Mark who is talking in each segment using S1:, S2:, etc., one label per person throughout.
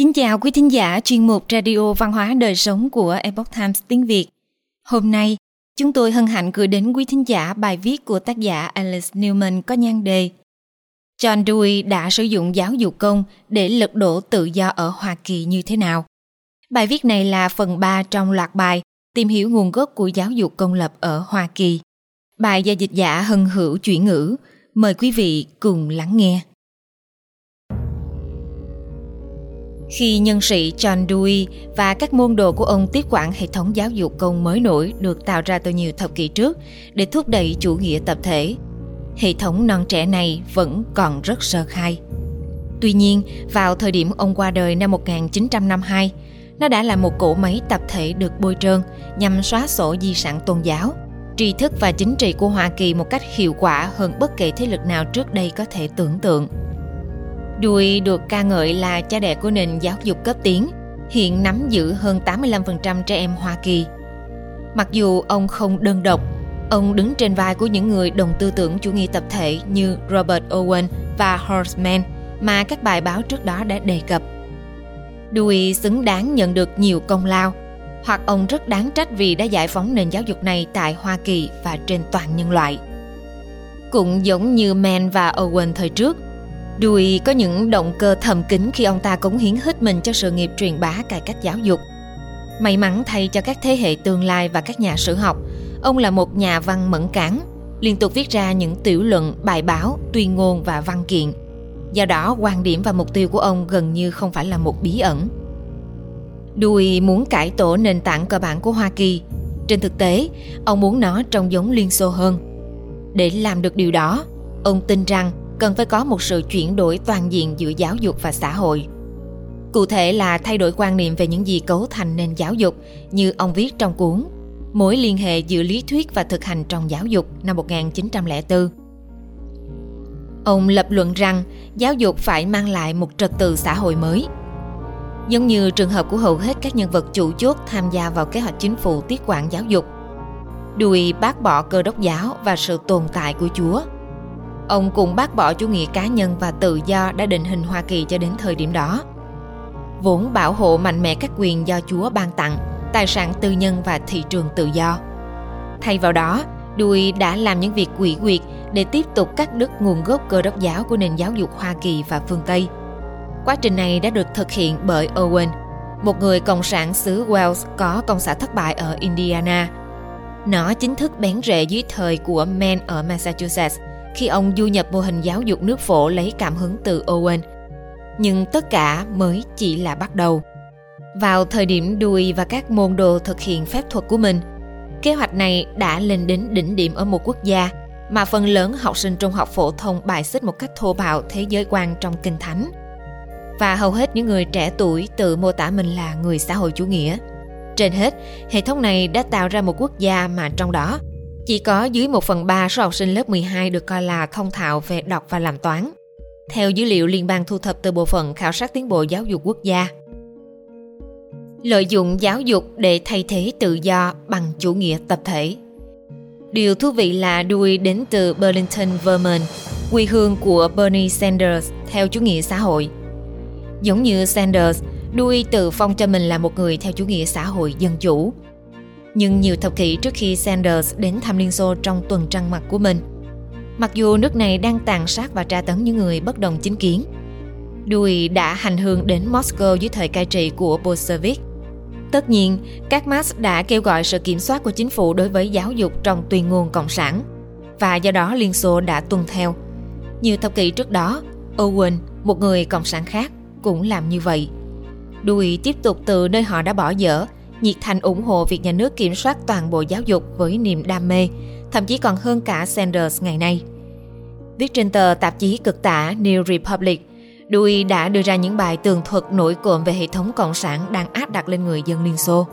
S1: Kính chào quý thính giả chuyên mục Radio Văn hóa Đời Sống của Epoch Times tiếng Việt. Hôm nay, chúng tôi hân hạnh gửi đến quý thính giả bài viết của tác giả Alice Newman có nhan đề John Dewey đã sử dụng giáo dục công để lật đổ tự do ở Hoa Kỳ như thế nào? Bài viết này là phần 3 trong loạt bài tìm hiểu nguồn gốc của giáo dục công lập ở Hoa Kỳ. Bài do dịch giả Hân Hữu chuyển ngữ. Mời quý vị cùng lắng nghe. Khi nhân sĩ John Dewey và các môn đồ của ông tiếp quản hệ thống giáo dục công mới nổi được tạo ra từ nhiều thập kỷ trước để thúc đẩy chủ nghĩa tập thể, hệ thống non trẻ này vẫn còn rất sơ khai. Tuy nhiên, vào thời điểm ông qua đời năm 1952, nó đã là một cỗ máy tập thể được bôi trơn nhằm xóa sổ di sản tôn giáo, tri thức và chính trị của Hoa Kỳ một cách hiệu quả hơn bất kỳ thế lực nào trước đây có thể tưởng tượng. Dewey được ca ngợi là cha đẻ của nền giáo dục cấp tiến, hiện nắm giữ hơn 85% trẻ em Hoa Kỳ. Mặc dù ông không đơn độc, ông đứng trên vai của những người đồng tư tưởng chủ nghĩa tập thể như Robert Owen và Horseman mà các bài báo trước đó đã đề cập. Dewey xứng đáng nhận được nhiều công lao, hoặc ông rất đáng trách vì đã giải phóng nền giáo dục này tại Hoa Kỳ và trên toàn nhân loại. Cũng giống như Mann và Owen thời trước, Dewey có những động cơ thầm kín khi ông ta cống hiến hết mình cho sự nghiệp truyền bá cải cách giáo dục. May mắn thay cho các thế hệ tương lai và các nhà sử học, ông là một nhà văn mẫn cán, liên tục viết ra những tiểu luận, bài báo, tuyên ngôn và văn kiện. Do đó, quan điểm và mục tiêu của ông gần như không phải là một bí ẩn. Dewey muốn cải tổ nền tảng cơ bản của Hoa Kỳ. Trên thực tế, ông muốn nó trông giống Liên Xô hơn. Để làm được điều đó, ông tin rằng cần phải có một sự chuyển đổi toàn diện giữa giáo dục và xã hội. Cụ thể là thay đổi quan niệm về những gì cấu thành nền giáo dục, như ông viết trong cuốn Mối liên hệ giữa lý thuyết và thực hành trong giáo dục, năm 1904. Ông lập luận rằng giáo dục phải mang lại một trật tự xã hội mới. Giống như trường hợp của hầu hết các nhân vật chủ chốt tham gia vào kế hoạch chính phủ tiết quản giáo dục. Đùi bác bỏ cơ đốc giáo và sự tồn tại của Chúa – Ông cũng bác bỏ chủ nghĩa cá nhân và tự do đã định hình Hoa Kỳ cho đến thời điểm đó. Vốn bảo hộ mạnh mẽ các quyền do Chúa ban tặng, tài sản tư nhân và thị trường tự do. Thay vào đó, Dewey đã làm những việc quỷ quyệt để tiếp tục cắt đứt nguồn gốc cơ đốc giáo của nền giáo dục Hoa Kỳ và phương Tây. Quá trình này đã được thực hiện bởi Owen, một người cộng sản xứ Wales có công xã thất bại ở Indiana. Nó chính thức bén rễ dưới thời của men ở Massachusetts khi ông du nhập mô hình giáo dục nước phổ lấy cảm hứng từ Owen. Nhưng tất cả mới chỉ là bắt đầu. Vào thời điểm Dewey và các môn đồ thực hiện phép thuật của mình, kế hoạch này đã lên đến đỉnh điểm ở một quốc gia mà phần lớn học sinh trung học phổ thông bài xích một cách thô bạo thế giới quan trong kinh thánh. Và hầu hết những người trẻ tuổi tự mô tả mình là người xã hội chủ nghĩa. Trên hết, hệ thống này đã tạo ra một quốc gia mà trong đó chỉ có dưới 1 phần 3 số học sinh lớp 12 được coi là thông thạo về đọc và làm toán. Theo dữ liệu liên bang thu thập từ Bộ phận Khảo sát Tiến bộ Giáo dục Quốc gia. Lợi dụng giáo dục để thay thế tự do bằng chủ nghĩa tập thể. Điều thú vị là Dewey đến từ Burlington, Vermont, quê hương của Bernie Sanders theo chủ nghĩa xã hội. Giống như Sanders, Dewey tự phong cho mình là một người theo chủ nghĩa xã hội dân chủ, nhưng nhiều thập kỷ trước khi Sanders đến thăm Liên Xô trong tuần trăng mật của mình. Mặc dù nước này đang tàn sát và tra tấn những người bất đồng chính kiến, Dewey đã hành hương đến Moscow dưới thời cai trị của Bolshevik. Tất nhiên, các Marx đã kêu gọi sự kiểm soát của chính phủ đối với giáo dục trong tuyên ngôn Cộng sản, và do đó Liên Xô đã tuân theo. Nhiều thập kỷ trước đó, Owen, một người Cộng sản khác, cũng làm như vậy. Dewey tiếp tục từ nơi họ đã bỏ dở nhiệt thành ủng hộ việc nhà nước kiểm soát toàn bộ giáo dục với niềm đam mê, thậm chí còn hơn cả Sanders ngày nay. Viết trên tờ tạp chí cực tả New Republic, Dewey đã đưa ra những bài tường thuật nổi cộm về hệ thống cộng sản đang áp đặt lên người dân Liên Xô.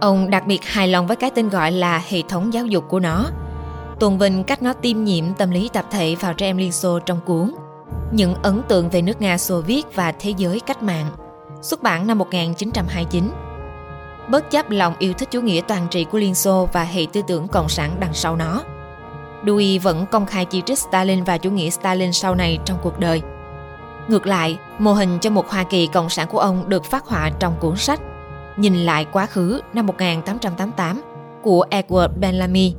S1: Ông đặc biệt hài lòng với cái tên gọi là hệ thống giáo dục của nó, tôn vinh cách nó tiêm nhiễm tâm lý tập thể vào trẻ em Liên Xô trong cuốn Những ấn tượng về nước Nga Xô Viết và thế giới cách mạng xuất bản năm 1929. Bất chấp lòng yêu thích chủ nghĩa toàn trị của Liên Xô và hệ tư tưởng cộng sản đằng sau nó, Dewey vẫn công khai chỉ trích Stalin và chủ nghĩa Stalin sau này trong cuộc đời. Ngược lại, mô hình cho một Hoa Kỳ Cộng sản của ông được phát họa trong cuốn sách Nhìn lại quá khứ năm 1888 của Edward Bellamy.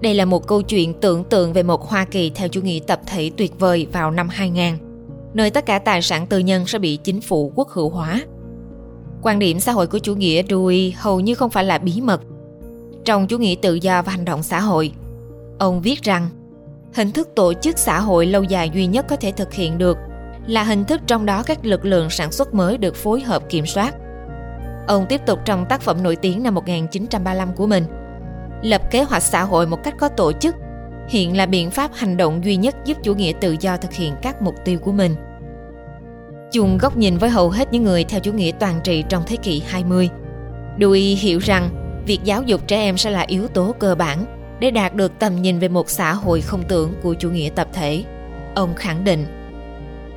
S1: Đây là một câu chuyện tưởng tượng về một Hoa Kỳ theo chủ nghĩa tập thể tuyệt vời vào năm 2000, nơi tất cả tài sản tư nhân sẽ bị chính phủ quốc hữu hóa. Quan điểm xã hội của chủ nghĩa Dewey hầu như không phải là bí mật. Trong chủ nghĩa tự do và hành động xã hội, ông viết rằng hình thức tổ chức xã hội lâu dài duy nhất có thể thực hiện được là hình thức trong đó các lực lượng sản xuất mới được phối hợp kiểm soát. Ông tiếp tục trong tác phẩm nổi tiếng năm 1935 của mình, lập kế hoạch xã hội một cách có tổ chức, hiện là biện pháp hành động duy nhất giúp chủ nghĩa tự do thực hiện các mục tiêu của mình. Chung góc nhìn với hầu hết những người theo chủ nghĩa toàn trị trong thế kỷ 20. Dewey hiểu rằng việc giáo dục trẻ em sẽ là yếu tố cơ bản để đạt được tầm nhìn về một xã hội không tưởng của chủ nghĩa tập thể. Ông khẳng định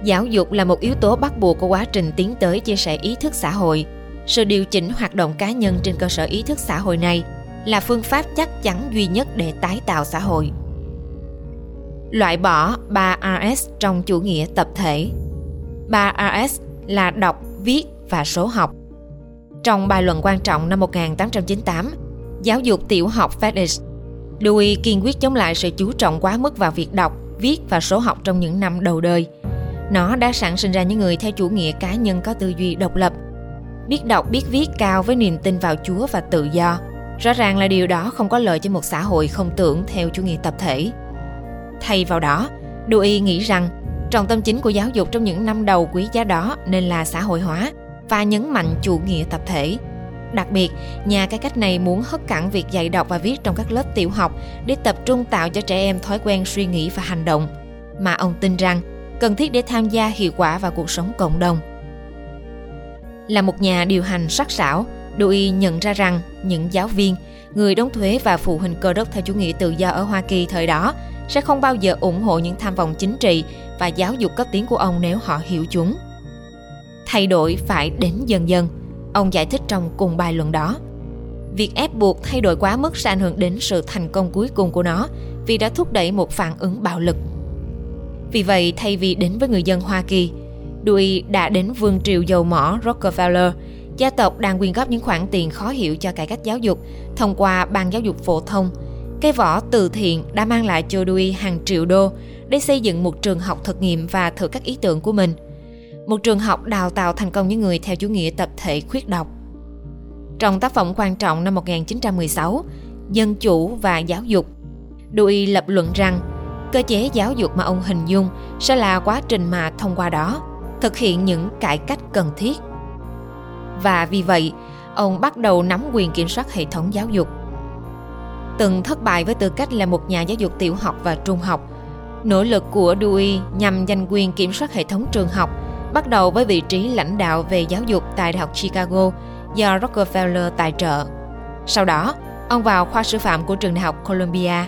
S1: Giáo dục là một yếu tố bắt buộc của quá trình tiến tới chia sẻ ý thức xã hội. Sự điều chỉnh hoạt động cá nhân trên cơ sở ý thức xã hội này là phương pháp chắc chắn duy nhất để tái tạo xã hội. Loại bỏ 3RS trong chủ nghĩa tập thể 3RS là đọc, viết và số học. Trong bài luận quan trọng năm 1898, Giáo dục tiểu học Fetish, Dewey kiên quyết chống lại sự chú trọng quá mức vào việc đọc, viết và số học trong những năm đầu đời – nó đã sản sinh ra những người theo chủ nghĩa cá nhân có tư duy độc lập, biết đọc biết viết cao với niềm tin vào Chúa và tự do. Rõ ràng là điều đó không có lợi cho một xã hội không tưởng theo chủ nghĩa tập thể. Thay vào đó, Dewey nghĩ rằng trọng tâm chính của giáo dục trong những năm đầu quý giá đó nên là xã hội hóa và nhấn mạnh chủ nghĩa tập thể. Đặc biệt, nhà cái cách này muốn hất cẳng việc dạy đọc và viết trong các lớp tiểu học để tập trung tạo cho trẻ em thói quen suy nghĩ và hành động. Mà ông tin rằng cần thiết để tham gia hiệu quả vào cuộc sống cộng đồng. Là một nhà điều hành sắc sảo, Dewey nhận ra rằng những giáo viên, người đóng thuế và phụ huynh cơ đốc theo chủ nghĩa tự do ở Hoa Kỳ thời đó sẽ không bao giờ ủng hộ những tham vọng chính trị và giáo dục cấp tiến của ông nếu họ hiểu chúng. Thay đổi phải đến dần dần, ông giải thích trong cùng bài luận đó. Việc ép buộc thay đổi quá mức sẽ ảnh hưởng đến sự thành công cuối cùng của nó vì đã thúc đẩy một phản ứng bạo lực vì vậy, thay vì đến với người dân Hoa Kỳ, Dewey đã đến vương triều dầu mỏ Rockefeller, gia tộc đang quyên góp những khoản tiền khó hiểu cho cải cách giáo dục thông qua ban giáo dục phổ thông. Cái vỏ từ thiện đã mang lại cho Dewey hàng triệu đô để xây dựng một trường học thực nghiệm và thử các ý tưởng của mình. Một trường học đào tạo thành công những người theo chủ nghĩa tập thể khuyết độc. Trong tác phẩm quan trọng năm 1916, Dân chủ và giáo dục, Dewey lập luận rằng cơ chế giáo dục mà ông hình dung sẽ là quá trình mà thông qua đó thực hiện những cải cách cần thiết và vì vậy ông bắt đầu nắm quyền kiểm soát hệ thống giáo dục từng thất bại với tư cách là một nhà giáo dục tiểu học và trung học nỗ lực của Dewey nhằm giành quyền kiểm soát hệ thống trường học bắt đầu với vị trí lãnh đạo về giáo dục tại Đại học Chicago do Rockefeller tài trợ. Sau đó, ông vào khoa sư phạm của trường đại học Columbia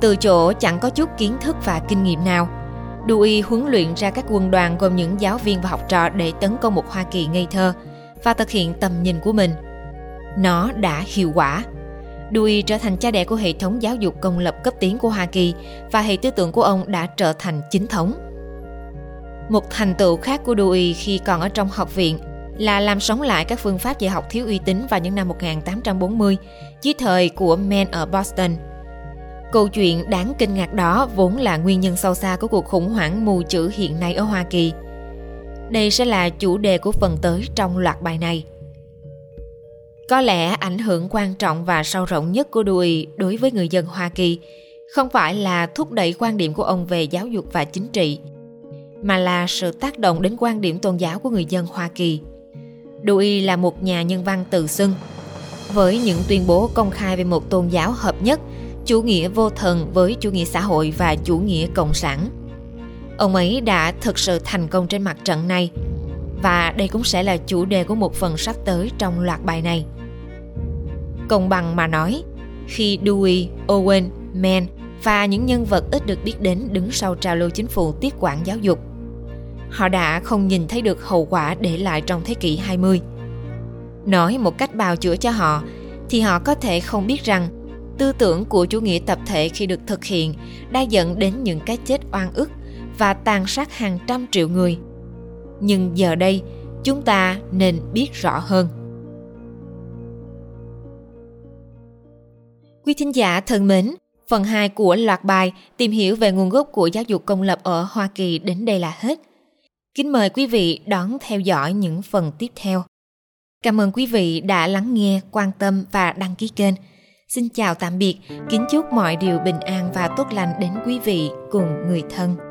S1: từ chỗ chẳng có chút kiến thức và kinh nghiệm nào, Dewey huấn luyện ra các quân đoàn gồm những giáo viên và học trò để tấn công một Hoa Kỳ ngây thơ và thực hiện tầm nhìn của mình. Nó đã hiệu quả. Dewey trở thành cha đẻ của hệ thống giáo dục công lập cấp tiến của Hoa Kỳ và hệ tư tưởng của ông đã trở thành chính thống. Một thành tựu khác của Dewey khi còn ở trong học viện là làm sống lại các phương pháp dạy học thiếu uy tín vào những năm 1840 dưới thời của Men ở Boston – Câu chuyện đáng kinh ngạc đó vốn là nguyên nhân sâu xa của cuộc khủng hoảng mù chữ hiện nay ở Hoa Kỳ. Đây sẽ là chủ đề của phần tới trong loạt bài này. Có lẽ ảnh hưởng quan trọng và sâu rộng nhất của Dewey đối với người dân Hoa Kỳ không phải là thúc đẩy quan điểm của ông về giáo dục và chính trị, mà là sự tác động đến quan điểm tôn giáo của người dân Hoa Kỳ. Dewey là một nhà nhân văn tự xưng, với những tuyên bố công khai về một tôn giáo hợp nhất – chủ nghĩa vô thần với chủ nghĩa xã hội và chủ nghĩa cộng sản. Ông ấy đã thực sự thành công trên mặt trận này và đây cũng sẽ là chủ đề của một phần sắp tới trong loạt bài này. Công bằng mà nói, khi Dewey, Owen, Mann và những nhân vật ít được biết đến đứng sau trào lưu chính phủ tiếp quản giáo dục, họ đã không nhìn thấy được hậu quả để lại trong thế kỷ 20. Nói một cách bào chữa cho họ, thì họ có thể không biết rằng tư tưởng của chủ nghĩa tập thể khi được thực hiện đã dẫn đến những cái chết oan ức và tàn sát hàng trăm triệu người. Nhưng giờ đây, chúng ta nên biết rõ hơn. Quý thính giả thân mến, phần 2 của loạt bài tìm hiểu về nguồn gốc của giáo dục công lập ở Hoa Kỳ đến đây là hết. Kính mời quý vị đón theo dõi những phần tiếp theo. Cảm ơn quý vị đã lắng nghe, quan tâm và đăng ký kênh. Xin chào tạm biệt, kính chúc mọi điều bình an và tốt lành đến quý vị cùng người thân.